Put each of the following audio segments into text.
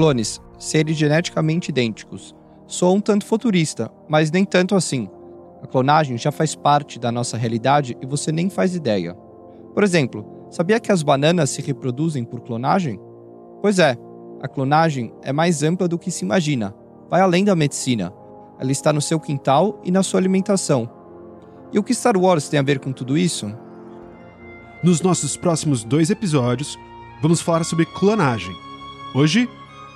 clones, seres geneticamente idênticos. Sou um tanto futurista, mas nem tanto assim. A clonagem já faz parte da nossa realidade e você nem faz ideia. Por exemplo, sabia que as bananas se reproduzem por clonagem? Pois é, a clonagem é mais ampla do que se imagina, vai além da medicina. Ela está no seu quintal e na sua alimentação. E o que Star Wars tem a ver com tudo isso? Nos nossos próximos dois episódios, vamos falar sobre clonagem. Hoje,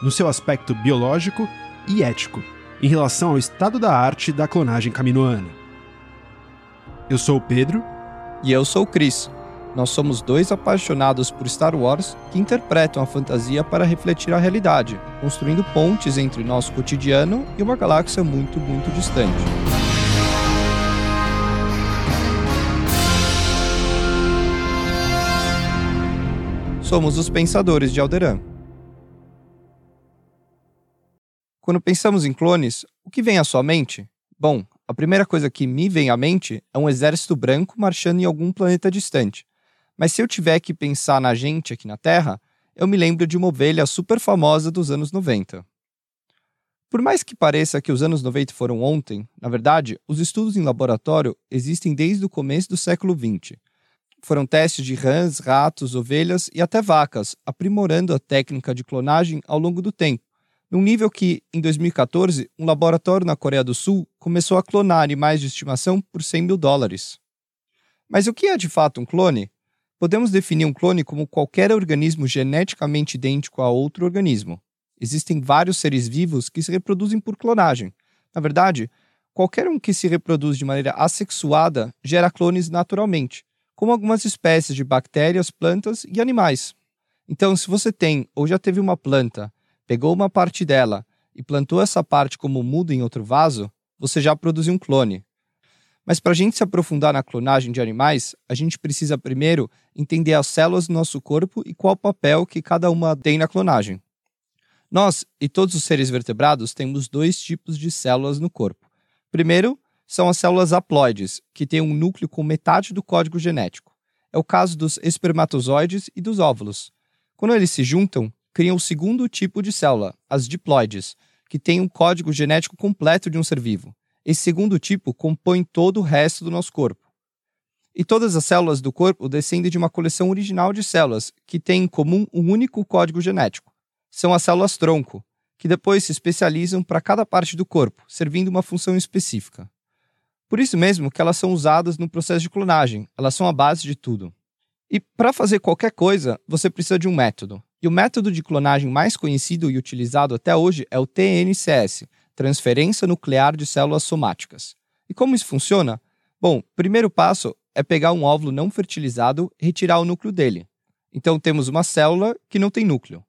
no seu aspecto biológico e ético, em relação ao estado da arte da clonagem caminoana. Eu sou o Pedro. E eu sou o Cris. Nós somos dois apaixonados por Star Wars que interpretam a fantasia para refletir a realidade, construindo pontes entre nosso cotidiano e uma galáxia muito, muito distante. Somos os Pensadores de Alderan. Quando pensamos em clones, o que vem à sua mente? Bom, a primeira coisa que me vem à mente é um exército branco marchando em algum planeta distante. Mas se eu tiver que pensar na gente aqui na Terra, eu me lembro de uma ovelha super famosa dos anos 90. Por mais que pareça que os anos 90 foram ontem, na verdade, os estudos em laboratório existem desde o começo do século 20. Foram testes de rãs, ratos, ovelhas e até vacas, aprimorando a técnica de clonagem ao longo do tempo, num nível que, em 2014, um laboratório na Coreia do Sul começou a clonar animais de estimação por 100 mil dólares. Mas o que é de fato um clone? Podemos definir um clone como qualquer organismo geneticamente idêntico a outro organismo. Existem vários seres vivos que se reproduzem por clonagem. Na verdade, qualquer um que se reproduz de maneira assexuada gera clones naturalmente, como algumas espécies de bactérias, plantas e animais. Então, se você tem ou já teve uma planta, pegou uma parte dela e plantou essa parte como mudo em outro vaso, você já produziu um clone. Mas para a gente se aprofundar na clonagem de animais, a gente precisa primeiro entender as células do nosso corpo e qual o papel que cada uma tem na clonagem. Nós e todos os seres vertebrados temos dois tipos de células no corpo. Primeiro, são as células haploides, que têm um núcleo com metade do código genético. É o caso dos espermatozoides e dos óvulos. Quando eles se juntam, criam o segundo tipo de célula, as diploides, que têm um código genético completo de um ser vivo. Esse segundo tipo compõe todo o resto do nosso corpo. E todas as células do corpo descendem de uma coleção original de células que têm em comum um único código genético. São as células tronco, que depois se especializam para cada parte do corpo, servindo uma função específica. Por isso mesmo que elas são usadas no processo de clonagem, elas são a base de tudo. E para fazer qualquer coisa, você precisa de um método. E o método de clonagem mais conhecido e utilizado até hoje é o TNCS, transferência nuclear de células somáticas. E como isso funciona? Bom, primeiro passo é pegar um óvulo não fertilizado e retirar o núcleo dele. Então temos uma célula que não tem núcleo.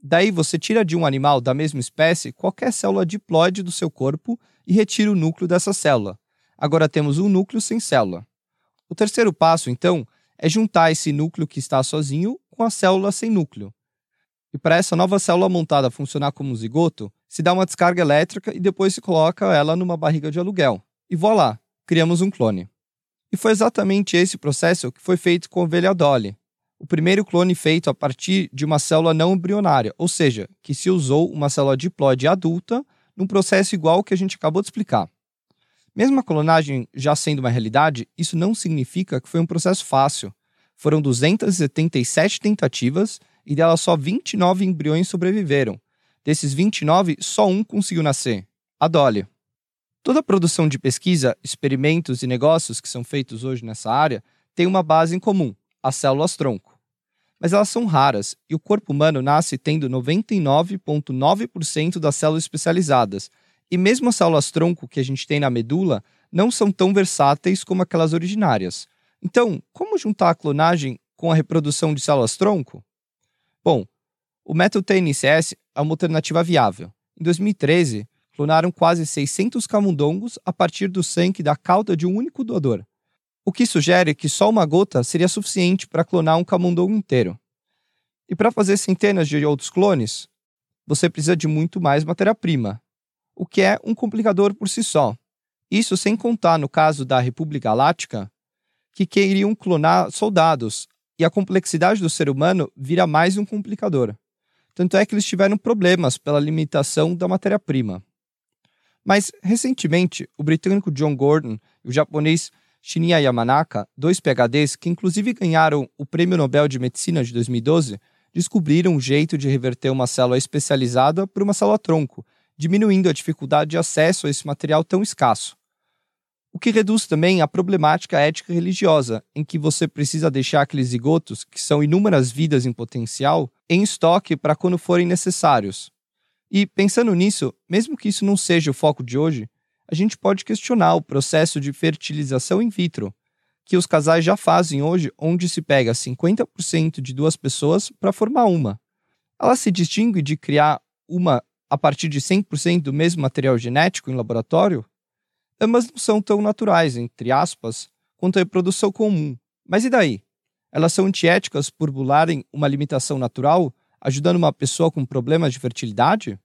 Daí você tira de um animal da mesma espécie qualquer célula diploide do seu corpo e retira o núcleo dessa célula. Agora temos um núcleo sem célula. O terceiro passo, então, é juntar esse núcleo que está sozinho com a célula sem núcleo. E para essa nova célula montada funcionar como um zigoto, se dá uma descarga elétrica e depois se coloca ela numa barriga de aluguel. E voilá, criamos um clone. E foi exatamente esse processo que foi feito com a ovelha Dolly, o primeiro clone feito a partir de uma célula não embrionária, ou seja, que se usou uma célula diploide adulta num processo igual ao que a gente acabou de explicar. Mesmo a clonagem já sendo uma realidade, isso não significa que foi um processo fácil. Foram 277 tentativas e delas só 29 embriões sobreviveram. Desses 29, só um conseguiu nascer, a Dolly. Toda a produção de pesquisa, experimentos e negócios que são feitos hoje nessa área tem uma base em comum, as células tronco. Mas elas são raras e o corpo humano nasce tendo 99,9% das células especializadas. E mesmo as células tronco que a gente tem na medula não são tão versáteis como aquelas originárias. Então, como juntar a clonagem com a reprodução de células tronco? Bom, o método TNCS é uma alternativa viável. Em 2013, clonaram quase 600 camundongos a partir do sangue da cauda de um único doador, o que sugere que só uma gota seria suficiente para clonar um camundongo inteiro. E para fazer centenas de outros clones, você precisa de muito mais matéria-prima, o que é um complicador por si só. Isso sem contar no caso da República Galáctica, que queriam clonar soldados, e a complexidade do ser humano vira mais um complicador. tanto é que eles tiveram problemas pela limitação da matéria-prima. Mas, recentemente, o britânico John Gordon e o japonês Shinya Yamanaka, dois PhDs que inclusive ganharam o Prêmio Nobel de Medicina de 2012, descobriram um jeito de reverter uma célula especializada por uma célula-tronco, diminuindo a dificuldade de acesso a esse material tão escasso. O que reduz também a problemática ética religiosa, em que você precisa deixar aqueles zigotos, que são inúmeras vidas em potencial, em estoque para quando forem necessários. E, pensando nisso, mesmo que isso não seja o foco de hoje, a gente pode questionar o processo de fertilização in vitro, que os casais já fazem hoje, onde se pega 50% de duas pessoas para formar uma. Ela se distingue de criar uma a partir de 100% do mesmo material genético em laboratório? Ambas não são tão naturais, entre aspas, quanto a reprodução comum. Mas e daí? Elas são antiéticas por bularem uma limitação natural, ajudando uma pessoa com problemas de fertilidade?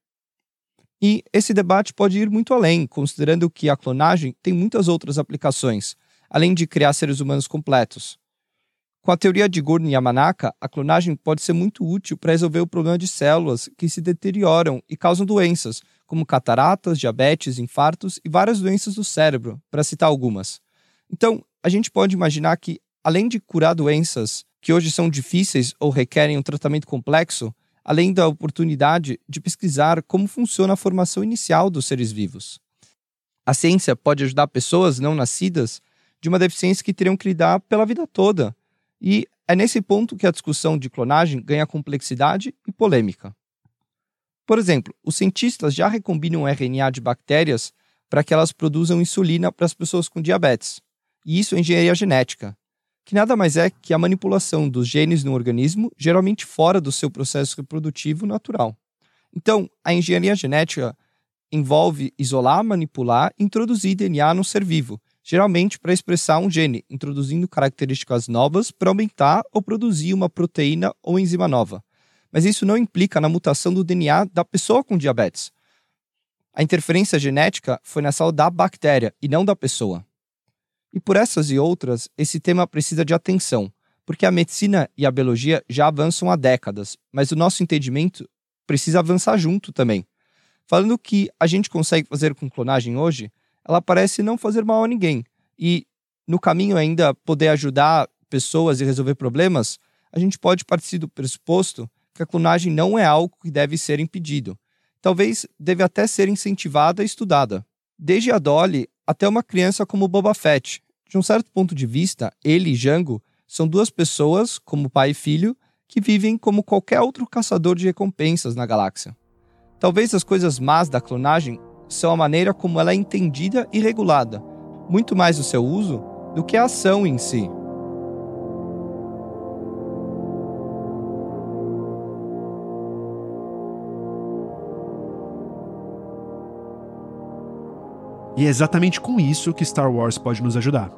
E esse debate pode ir muito além, considerando que a clonagem tem muitas outras aplicações, além de criar seres humanos completos. Com a teoria de Gordon Yamanaka, a clonagem pode ser muito útil para resolver o problema de células que se deterioram e causam doenças, como cataratas, diabetes, infartos e várias doenças do cérebro, para citar algumas. Então, a gente pode imaginar que além de curar doenças que hoje são difíceis ou requerem um tratamento complexo, além da oportunidade de pesquisar como funciona a formação inicial dos seres vivos. A ciência pode ajudar pessoas não nascidas de uma deficiência que teriam que lidar pela vida toda. E é nesse ponto que a discussão de clonagem ganha complexidade e polêmica. Por exemplo, os cientistas já recombinam RNA de bactérias para que elas produzam insulina para as pessoas com diabetes. E isso é engenharia genética, que nada mais é que a manipulação dos genes no organismo, geralmente fora do seu processo reprodutivo natural. Então, a engenharia genética envolve isolar, manipular e introduzir DNA no ser vivo, geralmente para expressar um gene, introduzindo características novas para aumentar ou produzir uma proteína ou enzima nova. Mas isso não implica na mutação do DNA da pessoa com diabetes. A interferência genética foi na célula da bactéria e não da pessoa. E por essas e outras, esse tema precisa de atenção, porque a medicina e a biologia já avançam há décadas, mas o nosso entendimento precisa avançar junto também. Falando que a gente consegue fazer com clonagem hoje, ela parece não fazer mal a ninguém. E no caminho ainda poder ajudar pessoas e resolver problemas, a gente pode partir do pressuposto que a clonagem não é algo que deve ser impedido. Talvez deve até ser incentivada e estudada. Desde a Dolly até uma criança como Boba Fett. De um certo ponto de vista, ele e Jango são duas pessoas, como pai e filho, que vivem como qualquer outro caçador de recompensas na galáxia. Talvez as coisas más da clonagem são a maneira como ela é entendida e regulada, muito mais o seu uso do que a ação em si. E é exatamente com isso que Star Wars pode nos ajudar.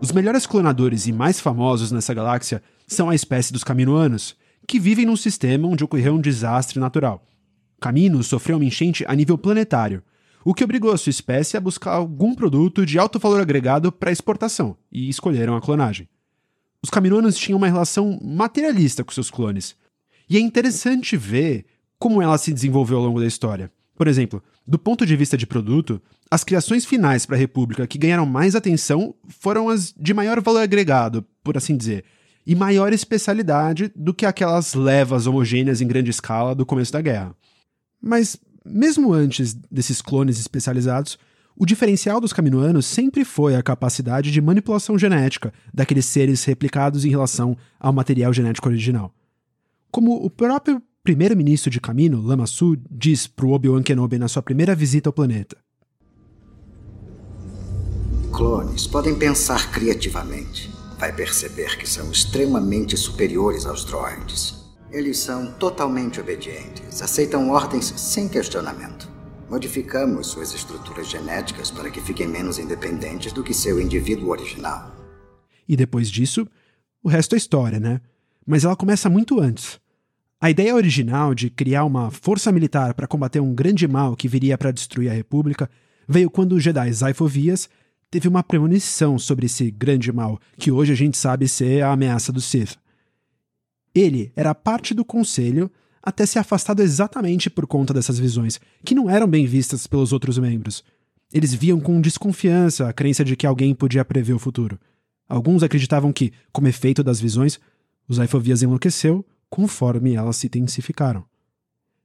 Os melhores clonadores e mais famosos nessa galáxia são a espécie dos Caminoanos, que vivem num sistema onde ocorreu um desastre natural. Camino sofreu uma enchente a nível planetário, o que obrigou a sua espécie a buscar algum produto de alto valor agregado para exportação, e escolheram a clonagem. Os Caminoanos tinham uma relação materialista com seus clones, e é interessante ver como ela se desenvolveu ao longo da história. Por exemplo, do ponto de vista de produto, as criações finais para a República que ganharam mais atenção foram as de maior valor agregado, por assim dizer, e maior especialidade do que aquelas levas homogêneas em grande escala do começo da guerra. Mas, mesmo antes desses clones especializados, o diferencial dos caminoanos sempre foi a capacidade de manipulação genética daqueles seres replicados em relação ao material genético original. Como o próprio primeiro-ministro de Camino, Lama Su, diz para o Obi-Wan Kenobi na sua primeira visita ao planeta. Clones podem pensar criativamente. Vai perceber que são extremamente superiores aos droids. Eles são totalmente obedientes, aceitam ordens sem questionamento. Modificamos suas estruturas genéticas para que fiquem menos independentes do que seu indivíduo original. E depois disso, o resto é história, né? Mas ela começa muito antes. A ideia original de criar uma força militar para combater um grande mal que viria para destruir a República veio quando o Jedi Zaifovias teve uma premonição sobre esse grande mal, que hoje a gente sabe ser a ameaça do Sith. Ele era parte do conselho a ter se afastado exatamente por conta dessas visões, que não eram bem vistas pelos outros membros. Eles viam com desconfiança a crença de que alguém podia prever o futuro. Alguns acreditavam que, como efeito das visões, os Aifovias enlouqueceu conforme elas se intensificaram.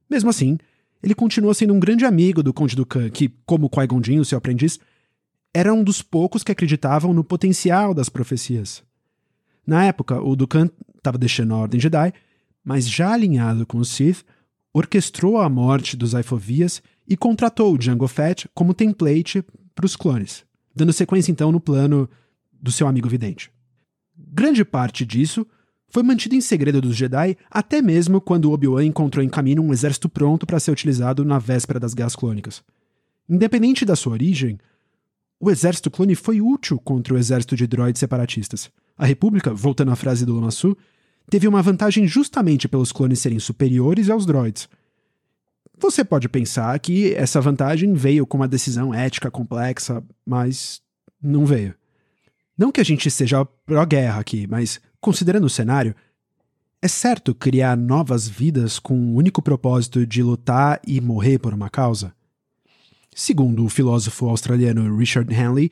Mesmo assim, ele continuou sendo um grande amigo do Conde Ducan, que, como Qui-Gon o seu aprendiz, era um dos poucos que acreditavam no potencial das profecias. Na época, o Ducan estava deixando a Ordem Jedi, mas já alinhado com os Sith, orquestrou a morte dos Aifovias e contratou o Jango Fett como template para os clones, dando sequência então no plano do seu amigo vidente. Grande parte disso foi mantido em segredo dos Jedi até mesmo quando Obi-Wan encontrou em caminho um exército pronto para ser utilizado na véspera das Guerras Clônicas. Independente da sua origem, o exército clone foi útil contra o exército de droids separatistas. A República, voltando à frase do Lamassu, teve uma vantagem justamente pelos clones serem superiores aos droids. Você pode pensar que essa vantagem veio com uma decisão ética complexa, mas não veio. Não que a gente seja pró-guerra aqui, mas considerando o cenário, é certo criar novas vidas com o único propósito de lutar e morrer por uma causa? Segundo o filósofo australiano Richard Hanley,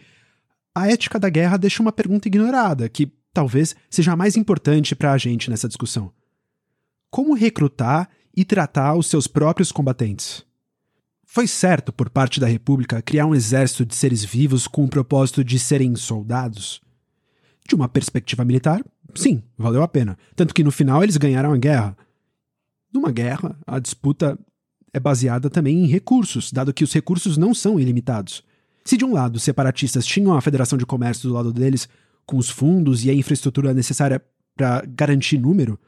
a ética da guerra deixa uma pergunta ignorada, que talvez seja a mais importante para a gente nessa discussão. Como recrutar e tratar os seus próprios combatentes? Foi certo por parte da República criar um exército de seres vivos com o propósito de serem soldados? De uma perspectiva militar, sim, valeu a pena. Tanto que no final eles ganharam a guerra. Numa guerra, a disputa é baseada também em recursos, dado que os recursos não são ilimitados. Se de um lado os separatistas tinham a Federação de Comércio do lado deles, com os fundos e a infraestrutura necessária para garantir número,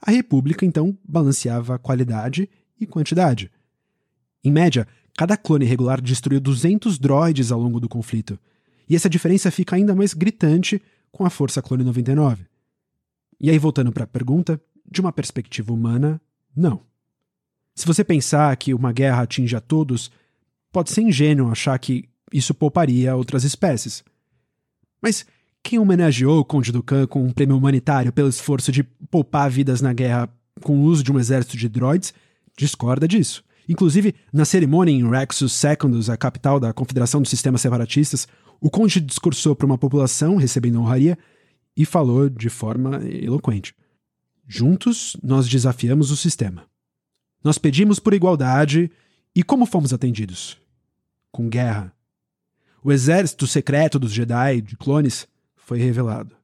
a República então balanceava qualidade e quantidade. Em média, cada clone regular destruiu 200 droids ao longo do conflito, e essa diferença fica ainda mais gritante com a Força Clone 99. E aí, voltando para a pergunta, de uma perspectiva humana, não. Se você pensar que uma guerra atinge a todos, pode ser ingênuo achar que isso pouparia outras espécies. Mas quem homenageou o Conde Ducan com um prêmio humanitário pelo esforço de poupar vidas na guerra com o uso de um exército de droids discorda disso. Inclusive, na cerimônia em Rexus Secundus, a capital da Confederação dos Sistemas Separatistas, o conde discursou para uma população recebendo honraria e falou de forma eloquente: Juntos nós desafiamos o sistema. Nós pedimos por igualdade e como fomos atendidos? Com guerra. O exército secreto dos Jedi, de clones, foi revelado.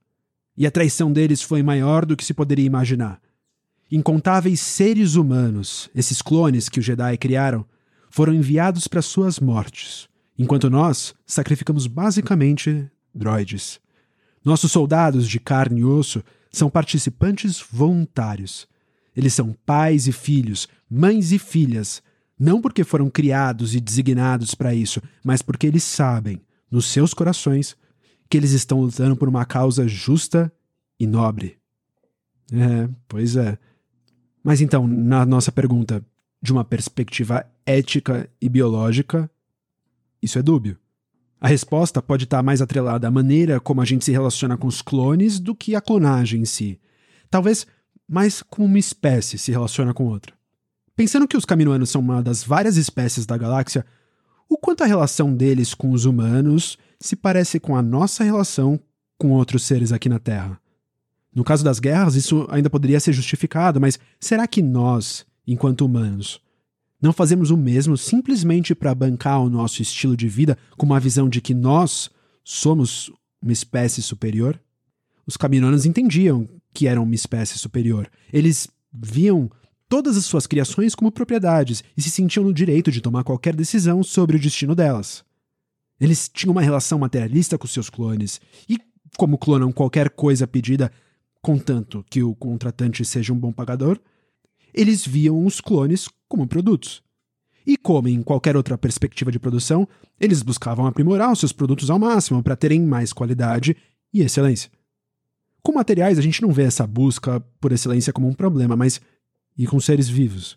E a traição deles foi maior do que se poderia imaginar. Incontáveis seres humanos, esses clones que os Jedi criaram, foram enviados para suas mortes, enquanto nós sacrificamos basicamente droides. Nossos soldados de carne e osso são participantes voluntários. Eles são pais e filhos, mães e filhas, não porque foram criados e designados para isso, mas porque eles sabem, nos seus corações, que eles estão lutando por uma causa justa e nobre. É, pois é. Mas então, na nossa pergunta, de uma perspectiva ética e biológica, isso é dúbio. A resposta pode estar mais atrelada à maneira como a gente se relaciona com os clones do que a clonagem em si. Talvez mais como uma espécie se relaciona com outra. Pensando que os caminoanos são uma das várias espécies da galáxia, o quanto a relação deles com os humanos se parece com a nossa relação com outros seres aqui na Terra? No caso das guerras, isso ainda poderia ser justificado, mas será que nós, enquanto humanos, não fazemos o mesmo simplesmente para bancar o nosso estilo de vida com uma visão de que nós somos uma espécie superior? Os caminoanos entendiam que eram uma espécie superior. Eles viam todas as suas criações como propriedades e se sentiam no direito de tomar qualquer decisão sobre o destino delas. Eles tinham uma relação materialista com seus clones e, como clonam qualquer coisa pedida, contanto que o contratante seja um bom pagador, eles viam os clones como produtos. E como em qualquer outra perspectiva de produção, eles buscavam aprimorar os seus produtos ao máximo para terem mais qualidade e excelência. Com materiais, a gente não vê essa busca por excelência como um problema, mas e com seres vivos?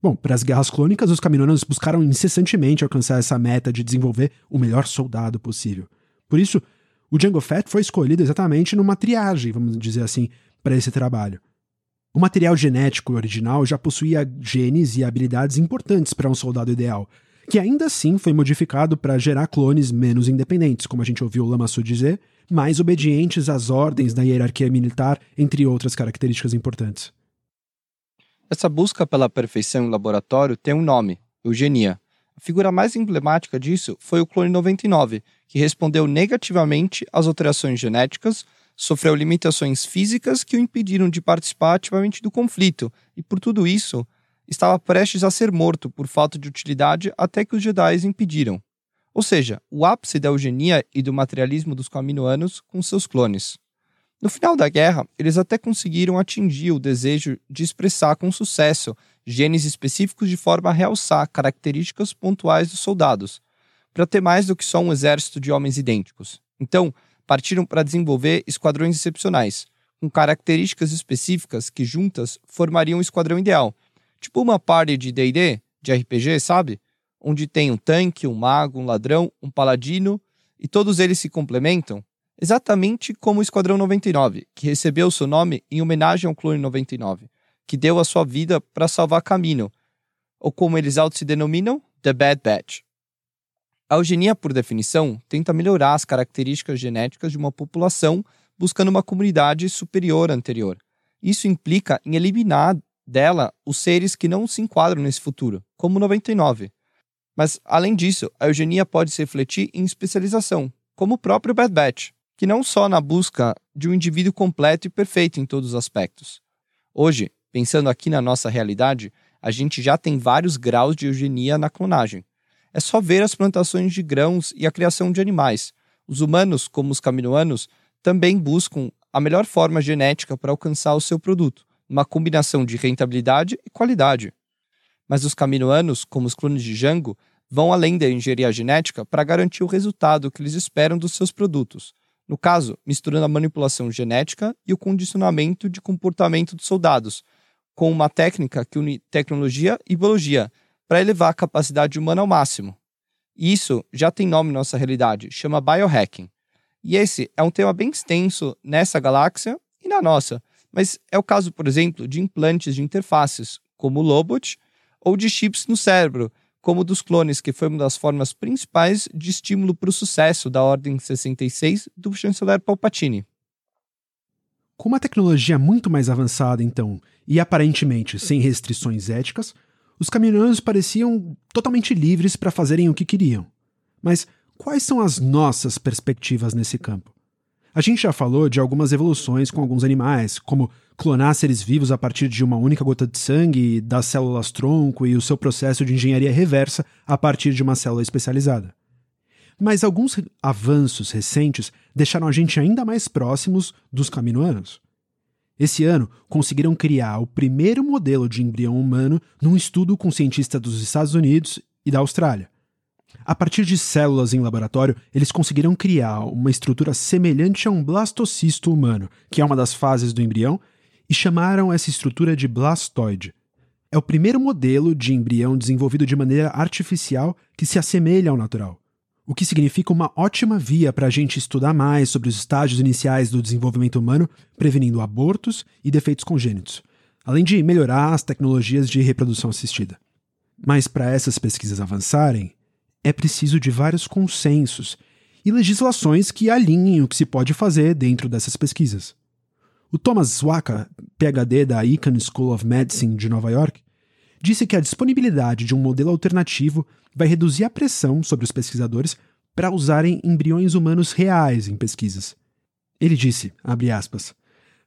Bom, para as guerras clônicas, os caminoanos buscaram incessantemente alcançar essa meta de desenvolver o melhor soldado possível. Por isso, o Jango Fett foi escolhido exatamente numa triagem, vamos dizer assim, para esse trabalho. O material genético original já possuía genes e habilidades importantes para um soldado ideal, que ainda assim foi modificado para gerar clones menos independentes, como a gente ouviu o Lamassu dizer, mais obedientes às ordens da hierarquia militar, entre outras características importantes. Essa busca pela perfeição em laboratório tem um nome: eugenia. A figura mais emblemática disso foi o clone 99, que respondeu negativamente às alterações genéticas sofreu limitações físicas que o impediram de participar ativamente do conflito, e por tudo isso, estava prestes a ser morto por falta de utilidade até que os Jedi impediram. Ou seja, o ápice da eugenia e do materialismo dos caminoanos com seus clones. No final da guerra, eles até conseguiram atingir o desejo de expressar com sucesso genes específicos de forma a realçar características pontuais dos soldados, para ter mais do que só um exército de homens idênticos. Então, partiram para desenvolver esquadrões excepcionais, com características específicas que juntas formariam um esquadrão ideal. Tipo uma party de D&D, de RPG, sabe? Onde tem um tanque, um mago, um ladrão, um paladino, e todos eles se complementam, exatamente como o Esquadrão 99, que recebeu seu nome em homenagem ao Clone 99, que deu a sua vida para salvar Camino, ou como eles auto se denominam, The Bad Batch. A eugenia, por definição, tenta melhorar as características genéticas de uma população buscando uma comunidade superior à anterior. Isso implica em eliminar dela os seres que não se enquadram nesse futuro, como 99. Mas, além disso, a eugenia pode se refletir em especialização, como o próprio Bad Batch, que não só na busca de um indivíduo completo e perfeito em todos os aspectos. Hoje, pensando aqui na nossa realidade, a gente já tem vários graus de eugenia na clonagem. É só ver as plantações de grãos e a criação de animais. Os humanos, como os caminoanos, também buscam a melhor forma genética para alcançar o seu produto, uma combinação de rentabilidade e qualidade. Mas os caminoanos, como os clones de Django, vão além da engenharia genética para garantir o resultado que eles esperam dos seus produtos. No caso, misturando a manipulação genética e o condicionamento de comportamento dos soldados, com uma técnica que une tecnologia e biologia, para elevar a capacidade humana ao máximo. Isso já tem nome na nossa realidade, chama biohacking. E esse é um tema bem extenso nessa galáxia e na nossa, mas é o caso, por exemplo, de implantes de interfaces, como o Lobot, ou de chips no cérebro, como dos clones, que foi uma das formas principais de estímulo para o sucesso da Ordem 66 do chanceler Palpatine. Com uma tecnologia muito mais avançada, então, e aparentemente sem restrições éticas, os caminhões pareciam totalmente livres para fazerem o que queriam. Mas quais são as nossas perspectivas nesse campo? A gente já falou de algumas evoluções com alguns animais, como clonar seres vivos a partir de uma única gota de sangue, das células tronco e o seu processo de engenharia reversa a partir de uma célula especializada. Mas alguns avanços recentes deixaram a gente ainda mais próximos dos caminoanos. Esse ano, conseguiram criar o primeiro modelo de embrião humano num estudo com cientistas dos Estados Unidos e da Austrália. A partir de células em laboratório, eles conseguiram criar uma estrutura semelhante a um blastocisto humano, que é uma das fases do embrião, e chamaram essa estrutura de blastoide. É o primeiro modelo de embrião desenvolvido de maneira artificial que se assemelha ao natural o que significa uma ótima via para a gente estudar mais sobre os estágios iniciais do desenvolvimento humano, prevenindo abortos e defeitos congênitos, além de melhorar as tecnologias de reprodução assistida. Mas para essas pesquisas avançarem, é preciso de vários consensos e legislações que alinhem o que se pode fazer dentro dessas pesquisas. O Thomas Swaka, PhD da Icahn School of Medicine de Nova York, disse que a disponibilidade de um modelo alternativo vai reduzir a pressão sobre os pesquisadores para usarem embriões humanos reais em pesquisas. Ele disse, aspas,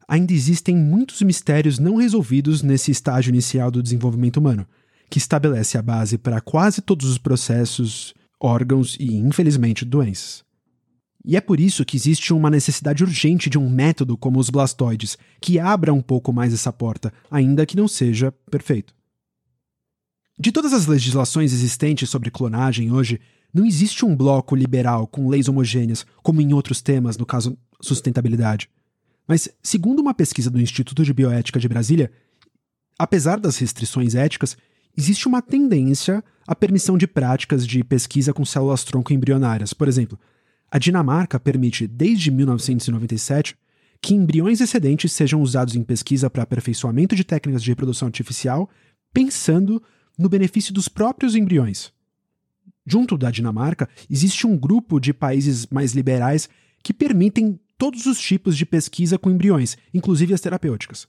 ainda existem muitos mistérios não resolvidos nesse estágio inicial do desenvolvimento humano, que estabelece a base para quase todos os processos, órgãos e, infelizmente, doenças. E é por isso que existe uma necessidade urgente de um método como os blastoides, que abra um pouco mais essa porta, ainda que não seja perfeito. De todas as legislações existentes sobre clonagem hoje, não existe um bloco liberal com leis homogêneas, como em outros temas, no caso sustentabilidade. Mas, segundo uma pesquisa do Instituto de Bioética de Brasília, apesar das restrições éticas, existe uma tendência à permissão de práticas de pesquisa com células tronco embrionárias. Por exemplo, a Dinamarca permite, desde 1997, que embriões excedentes sejam usados em pesquisa para aperfeiçoamento de técnicas de reprodução artificial, pensando no benefício dos próprios embriões. Junto da Dinamarca, existe um grupo de países mais liberais que permitem todos os tipos de pesquisa com embriões, inclusive as terapêuticas.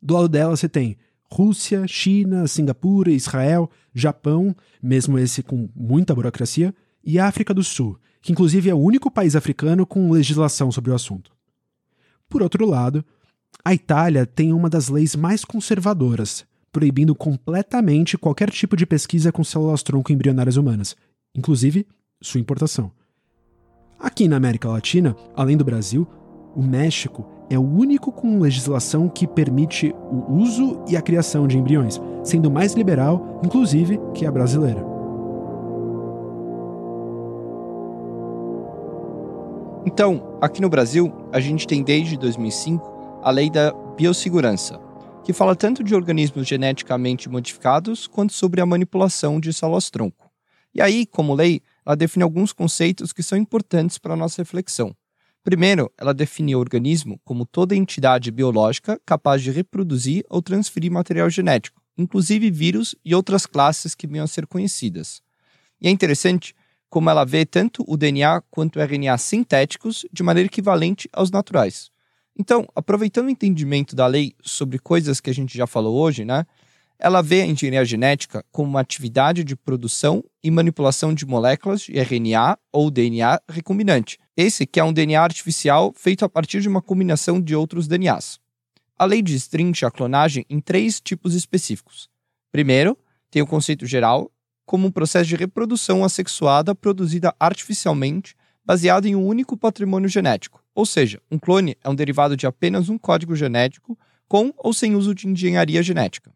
Do lado dela você tem Rússia, China, Singapura, Israel, Japão, mesmo esse com muita burocracia, e África do Sul, que inclusive é o único país africano com legislação sobre o assunto. Por outro lado, a Itália tem uma das leis mais conservadoras, proibindo completamente qualquer tipo de pesquisa com células-tronco embrionárias humanas, inclusive sua importação. Aqui na América Latina, além do Brasil, o México é o único com legislação que permite o uso e a criação de embriões, sendo mais liberal, inclusive, que a brasileira. Então, aqui no Brasil, a gente tem desde 2005 a Lei da Biossegurança, que fala tanto de organismos geneticamente modificados quanto sobre a manipulação de células-tronco. E aí, como lei, ela define alguns conceitos que são importantes para a nossa reflexão. Primeiro, ela define o organismo como toda entidade biológica capaz de reproduzir ou transferir material genético, inclusive vírus e outras classes que venham a ser conhecidas. E é interessante como ela vê tanto o DNA quanto o RNA sintéticos de maneira equivalente aos naturais. Então, aproveitando o entendimento da lei sobre coisas que a gente já falou hoje, né? Ela vê a engenharia genética como uma atividade de produção e manipulação de moléculas de RNA ou DNA recombinante. Esse que é um DNA artificial feito a partir de uma combinação de outros DNAs. A lei destrincha a clonagem em três tipos específicos. Primeiro, tem o conceito geral, como um processo de reprodução assexuada produzida artificialmente, baseado em um único patrimônio genético. Ou seja, um clone é um derivado de apenas um código genético, com ou sem uso de engenharia genética.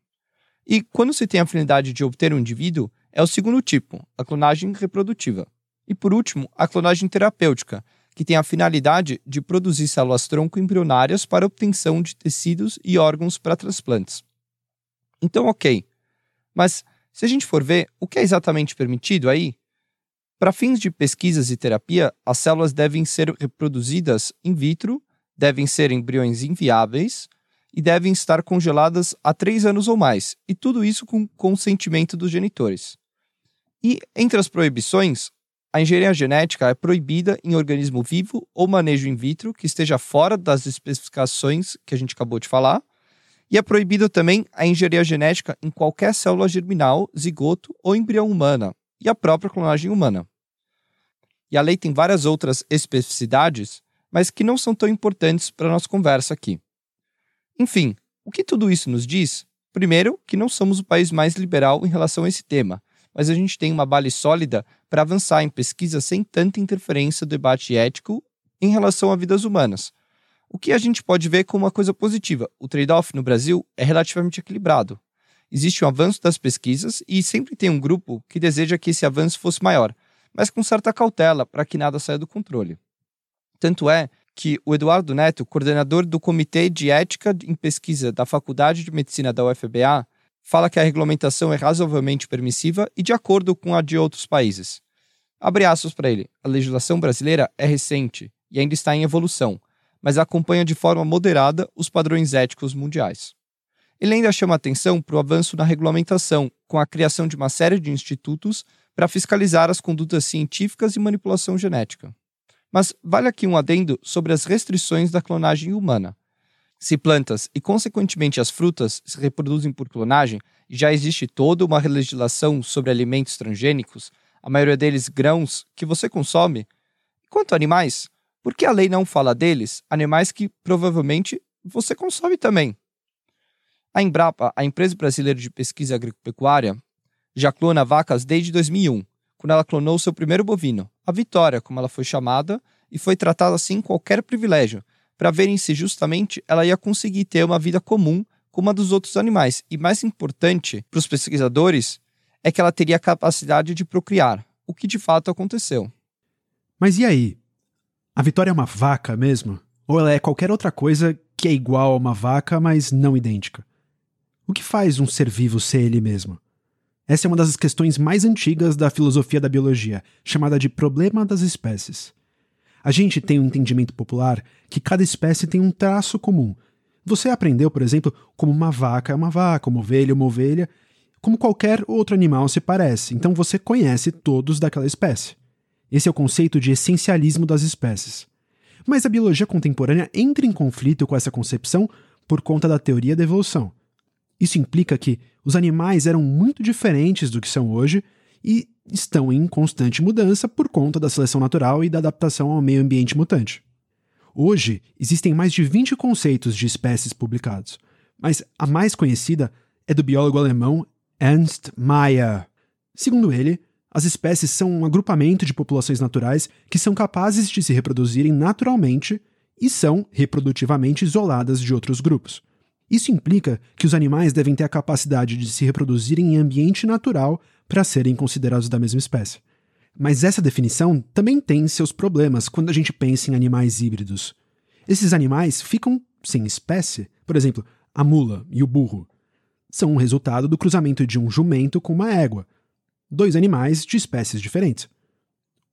E quando se tem a afinidade de obter um indivíduo, é o segundo tipo, a clonagem reprodutiva. E por último, a clonagem terapêutica, que tem a finalidade de produzir células-tronco embrionárias para obtenção de tecidos e órgãos para transplantes. Então, ok. Mas se a gente for ver, o que é exatamente permitido aí? Para fins de pesquisas e terapia, as células devem ser reproduzidas in vitro, devem ser embriões inviáveis e devem estar congeladas há três anos ou mais, e tudo isso com consentimento dos genitores. E, entre as proibições, a engenharia genética é proibida em organismo vivo ou manejo in vitro que esteja fora das especificações que a gente acabou de falar, e é proibido também a engenharia genética em qualquer célula germinal, zigoto ou embrião humana, e a própria clonagem humana. E a lei tem várias outras especificidades, mas que não são tão importantes para a nossa conversa aqui. Enfim, o que tudo isso nos diz? Primeiro, que não somos o país mais liberal em relação a esse tema, mas a gente tem uma base sólida para avançar em pesquisa sem tanta interferência do debate ético em relação a vidas humanas, o que a gente pode ver como uma coisa positiva. O trade-off no Brasil é relativamente equilibrado. Existe um avanço das pesquisas e sempre tem um grupo que deseja que esse avanço fosse maior, mas com certa cautela para que nada saia do controle. Tanto é que o Eduardo Neto, coordenador do Comitê de Ética em Pesquisa da Faculdade de Medicina da UFBA, fala que a regulamentação é razoavelmente permissiva e de acordo com a de outros países. Abre aspas para ele: a legislação brasileira é recente e ainda está em evolução, mas acompanha de forma moderada os padrões éticos mundiais. Ele ainda chama atenção para o avanço na regulamentação, com a criação de uma série de institutos para fiscalizar as condutas científicas e manipulação genética. Mas vale aqui um adendo sobre as restrições da clonagem humana. Se plantas e, consequentemente, as frutas se reproduzem por clonagem já existe toda uma legislação sobre alimentos transgênicos, a maioria deles grãos, que você consome, quanto a animais, por que a lei não fala deles, animais que provavelmente você consome também? A Embrapa, a empresa brasileira de pesquisa agropecuária, já clona vacas desde 2001, quando ela clonou seu primeiro bovino, a Vitória, como ela foi chamada, e foi tratada assim qualquer privilégio, para verem se justamente ela ia conseguir ter uma vida comum como a dos outros animais. E mais importante para os pesquisadores é que ela teria a capacidade de procriar, o que de fato aconteceu. Mas e aí? A Vitória é uma vaca mesmo? Ou ela é qualquer outra coisa que é igual a uma vaca, mas não idêntica? O que faz um ser vivo ser ele mesmo? Essa é uma das questões mais antigas da filosofia da biologia, chamada de problema das espécies. A gente tem um entendimento popular que cada espécie tem um traço comum. Você aprendeu, por exemplo, como uma vaca é uma vaca, uma ovelha é uma ovelha, como qualquer outro animal se parece, então você conhece todos daquela espécie. Esse é o conceito de essencialismo das espécies. Mas a biologia contemporânea entra em conflito com essa concepção por conta da teoria da evolução. Isso implica que os animais eram muito diferentes do que são hoje e estão em constante mudança por conta da seleção natural e da adaptação ao meio ambiente mutante. Hoje, existem mais de 20 conceitos de espécies publicados, mas a mais conhecida é do biólogo alemão Ernst Mayr. Segundo ele, as espécies são um agrupamento de populações naturais que são capazes de se reproduzirem naturalmente e são reprodutivamente isoladas de outros grupos. Isso implica que os animais devem ter a capacidade de se reproduzirem em ambiente natural para serem considerados da mesma espécie. Mas essa definição também tem seus problemas quando a gente pensa em animais híbridos. Esses animais ficam sem espécie. Por exemplo, a mula e o burro são um resultado do cruzamento de um jumento com uma égua, dois animais de espécies diferentes.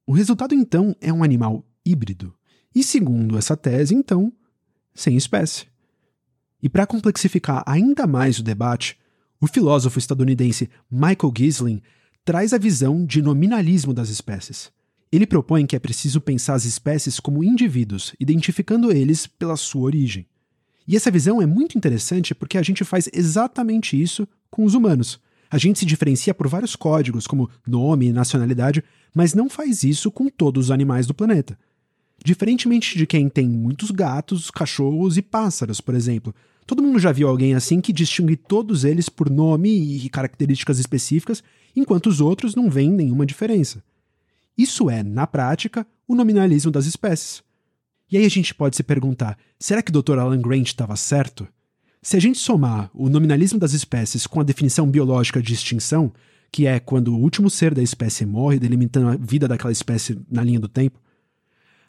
O resultado então é um animal híbrido. E segundo essa tese, então, sem espécie. E para complexificar ainda mais o debate, o filósofo estadunidense Michael Gisling traz a visão de nominalismo das espécies. Ele propõe que é preciso pensar as espécies como indivíduos, identificando eles pela sua origem. E essa visão é muito interessante porque a gente faz exatamente isso com os humanos. A gente se diferencia por vários códigos, como nome e nacionalidade, mas não faz isso com todos os animais do planeta. Diferentemente de quem tem muitos gatos, cachorros e pássaros, por exemplo, Todo mundo já viu alguém assim que distingue todos eles por nome e características específicas, enquanto os outros não veem nenhuma diferença. Isso é, na prática, o nominalismo das espécies. E aí a gente pode se perguntar: será que o Dr. Alan Grant estava certo? Se a gente somar o nominalismo das espécies com a definição biológica de extinção, que é quando o último ser da espécie morre, delimitando a vida daquela espécie na linha do tempo,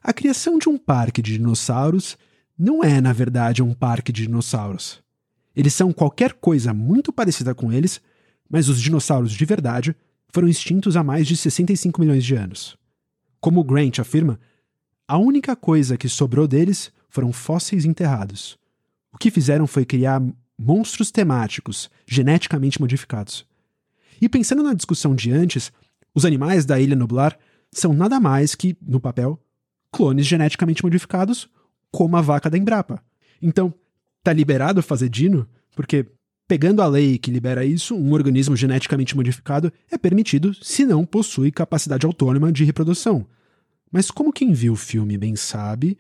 a criação de um parque de dinossauros não é, na verdade, um parque de dinossauros. Eles são qualquer coisa muito parecida com eles, mas os dinossauros de verdade foram extintos há mais de 65 milhões de anos. Como Grant afirma, a única coisa que sobrou deles foram fósseis enterrados. O que fizeram foi criar monstros temáticos, geneticamente modificados. E pensando na discussão de antes, os animais da Ilha Nublar são nada mais que, no papel, clones geneticamente modificados como a vaca da Embrapa. Então, tá liberado fazer dino, porque pegando a lei que libera isso, um organismo geneticamente modificado é permitido se não possui capacidade autônoma de reprodução. Mas como quem viu o filme bem sabe,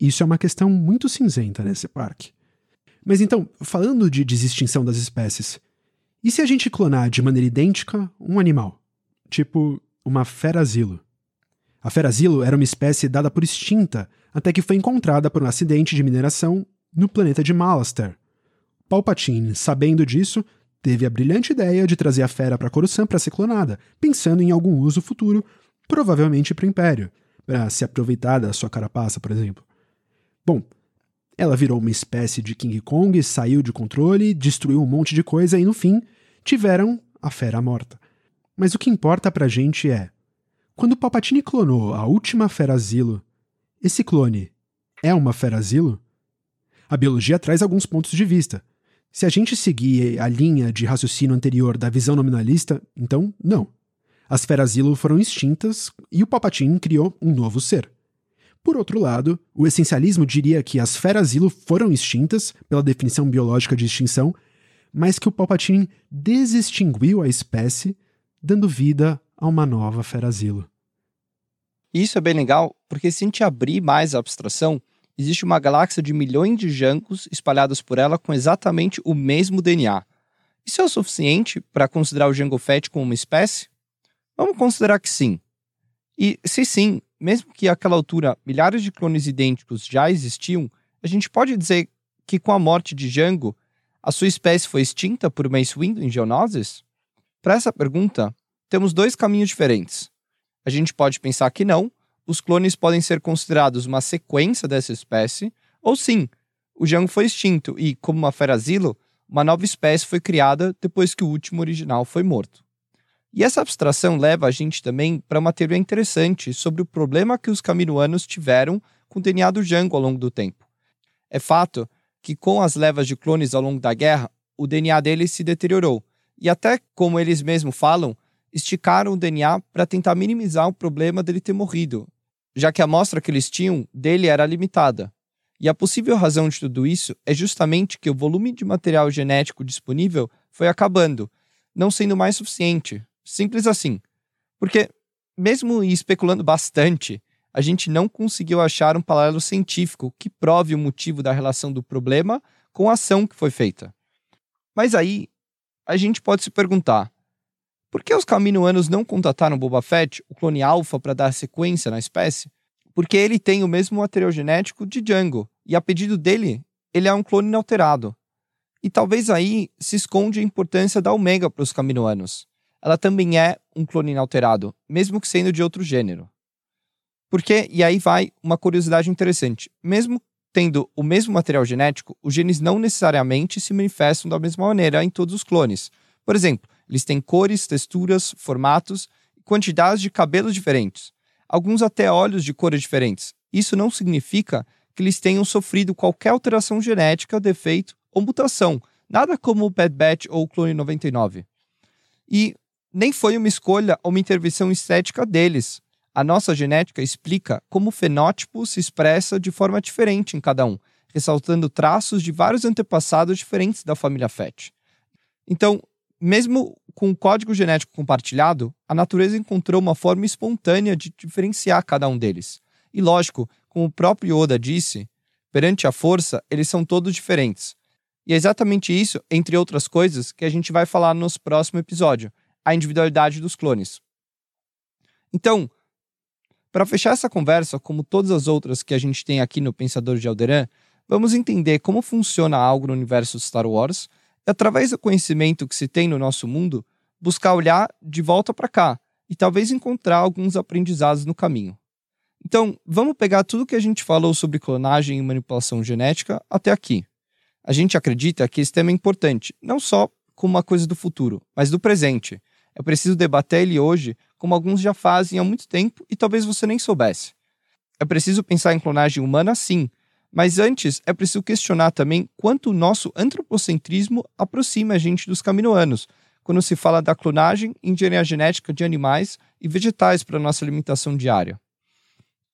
isso é uma questão muito cinzenta nesse parque. Mas então, falando de desextinção das espécies, e se a gente clonar de maneira idêntica um animal? Tipo uma fera-asilo. A fera-asilo era uma espécie dada por extinta até que foi encontrada por um acidente de mineração no planeta de Malaster. Palpatine, sabendo disso, teve a brilhante ideia de trazer a fera para Coruscant para ser clonada, pensando em algum uso futuro, provavelmente para o Império, para se aproveitar da sua carapaça, por exemplo. Bom, ela virou uma espécie de King Kong, saiu de controle, destruiu um monte de coisa e, no fim, tiveram a fera morta. Mas o que importa pra gente é: quando Palpatine clonou a última fera asilo esse clone é uma fera-asilo? A biologia traz alguns pontos de vista. Se a gente seguir a linha de raciocínio anterior da visão nominalista, então não. As feras-asilo foram extintas e o Palpatine criou um novo ser. Por outro lado, o essencialismo diria que as feras-asilo foram extintas pela definição biológica de extinção, mas que o Palpatine desextinguiu a espécie, dando vida a uma nova fera-asilo. Isso é bem legal, porque se a gente abrir mais a abstração, existe uma galáxia de milhões de jancos espalhados por ela com exatamente o mesmo DNA. Isso é o suficiente para considerar o Jango Fett como uma espécie? Vamos considerar que sim. E se sim, mesmo que àquela altura milhares de clones idênticos já existiam, a gente pode dizer que com a morte de Jango, a sua espécie foi extinta por Mace Windu em Geonosis? Para essa pergunta, temos dois caminhos diferentes. A gente pode pensar que não, os clones podem ser considerados uma sequência dessa espécie, ou sim, o Jango foi extinto e, como uma fera asilo, uma nova espécie foi criada depois que o último original foi morto. E essa abstração leva a gente também para uma teoria interessante sobre o problema que os caminoanos tiveram com o DNA do Django ao longo do tempo. É fato que, com as levas de clones ao longo da guerra, o DNA deles se deteriorou. E até, como eles mesmos falam, esticaram o DNA para tentar minimizar o problema dele ter morrido, já que a amostra que eles tinham dele era limitada. E a possível razão de tudo isso é justamente que o volume de material genético disponível foi acabando, não sendo mais suficiente. Simples assim. Porque, mesmo especulando bastante, a gente não conseguiu achar um paralelo científico que prove o motivo da relação do problema com a ação que foi feita. Mas aí, a gente pode se perguntar: por que os caminoanos não contataram Boba Fett, o clone alfa, para dar sequência na espécie? Porque ele tem o mesmo material genético de Django, e a pedido dele, ele é um clone inalterado. E talvez aí se esconde a importância da Omega para os caminoanos. Ela também é um clone inalterado, mesmo que sendo de outro gênero. Porque, e aí vai uma curiosidade interessante: mesmo tendo o mesmo material genético, os genes não necessariamente se manifestam da mesma maneira em todos os clones. Por exemplo, eles têm cores, texturas, formatos e quantidades de cabelos diferentes, alguns até olhos de cores diferentes. Isso não significa que eles tenham sofrido qualquer alteração genética, defeito ou mutação, nada como o Bad Batch ou o Clone 99. E nem foi uma escolha ou uma intervenção estética deles. A nossa genética explica como o fenótipo se expressa de forma diferente em cada um, ressaltando traços de vários antepassados diferentes da família Fett. Então, mesmo com o código genético compartilhado, a natureza encontrou uma forma espontânea de diferenciar cada um deles. E lógico, como o próprio Yoda disse, perante a força, eles são todos diferentes. E é exatamente isso, entre outras coisas, que a gente vai falar no próximo episódio, a individualidade dos clones. Então, para fechar essa conversa, como todas as outras que a gente tem aqui no Pensador de Alderan, vamos entender como funciona algo no universo Star Wars através do conhecimento que se tem no nosso mundo, buscar olhar de volta para cá e talvez encontrar alguns aprendizados no caminho. Então, vamos pegar tudo que a gente falou sobre clonagem e manipulação genética até aqui. A gente acredita que esse tema é importante, não só como uma coisa do futuro, mas do presente. É preciso debater ele hoje como alguns já fazem há muito tempo e talvez você nem soubesse. É preciso pensar em clonagem humana, sim, mas antes é preciso questionar também quanto o nosso antropocentrismo aproxima a gente dos caminoanos, quando se fala da clonagem e engenharia genética de animais e vegetais para nossa alimentação diária.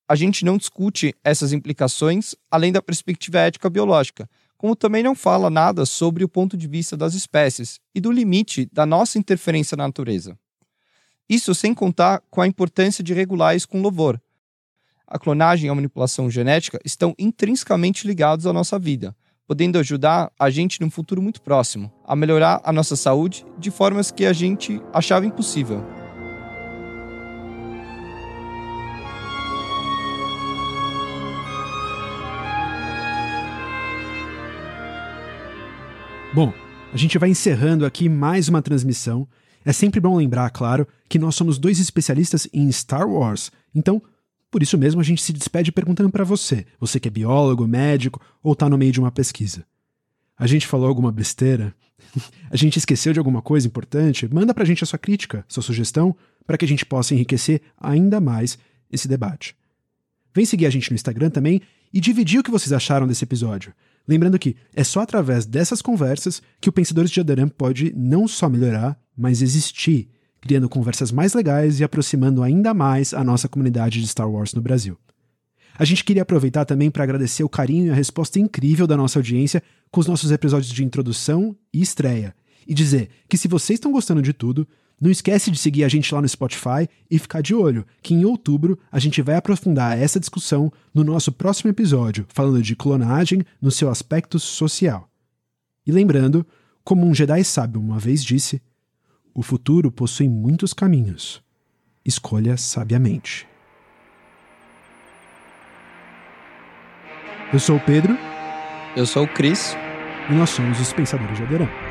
A gente não discute essas implicações além da perspectiva ética biológica, como também não fala nada sobre o ponto de vista das espécies e do limite da nossa interferência na natureza. Isso sem contar com a importância de regular isso com louvor. A clonagem e a manipulação genética estão intrinsecamente ligados à nossa vida, podendo ajudar a gente num futuro muito próximo a melhorar a nossa saúde de formas que a gente achava impossível. Bom, a gente vai encerrando aqui mais uma transmissão é sempre bom lembrar, claro, que nós somos dois especialistas em Star Wars, então por isso mesmo a gente se despede perguntando para você, você que é biólogo, médico ou está no meio de uma pesquisa. A gente falou alguma besteira? a gente esqueceu de alguma coisa importante? Manda pra gente a sua crítica, sua sugestão, para que a gente possa enriquecer ainda mais esse debate. Vem seguir a gente no Instagram também e dividir o que vocês acharam desse episódio. Lembrando que é só através dessas conversas que o Pensadores de Adarã pode não só melhorar, mas existir, criando conversas mais legais e aproximando ainda mais a nossa comunidade de Star Wars no Brasil. A gente queria aproveitar também para agradecer o carinho e a resposta incrível da nossa audiência com os nossos episódios de introdução e estreia. E dizer que se vocês estão gostando de tudo, não esquece de seguir a gente lá no Spotify e ficar de olho, que em outubro a gente vai aprofundar essa discussão no nosso próximo episódio, falando de clonagem no seu aspecto social. E lembrando, como um Jedi sábio uma vez disse, o futuro possui muitos caminhos. Escolha sabiamente. Eu sou o Pedro. Eu sou o Cris. E nós somos os Pensadores de Aderão.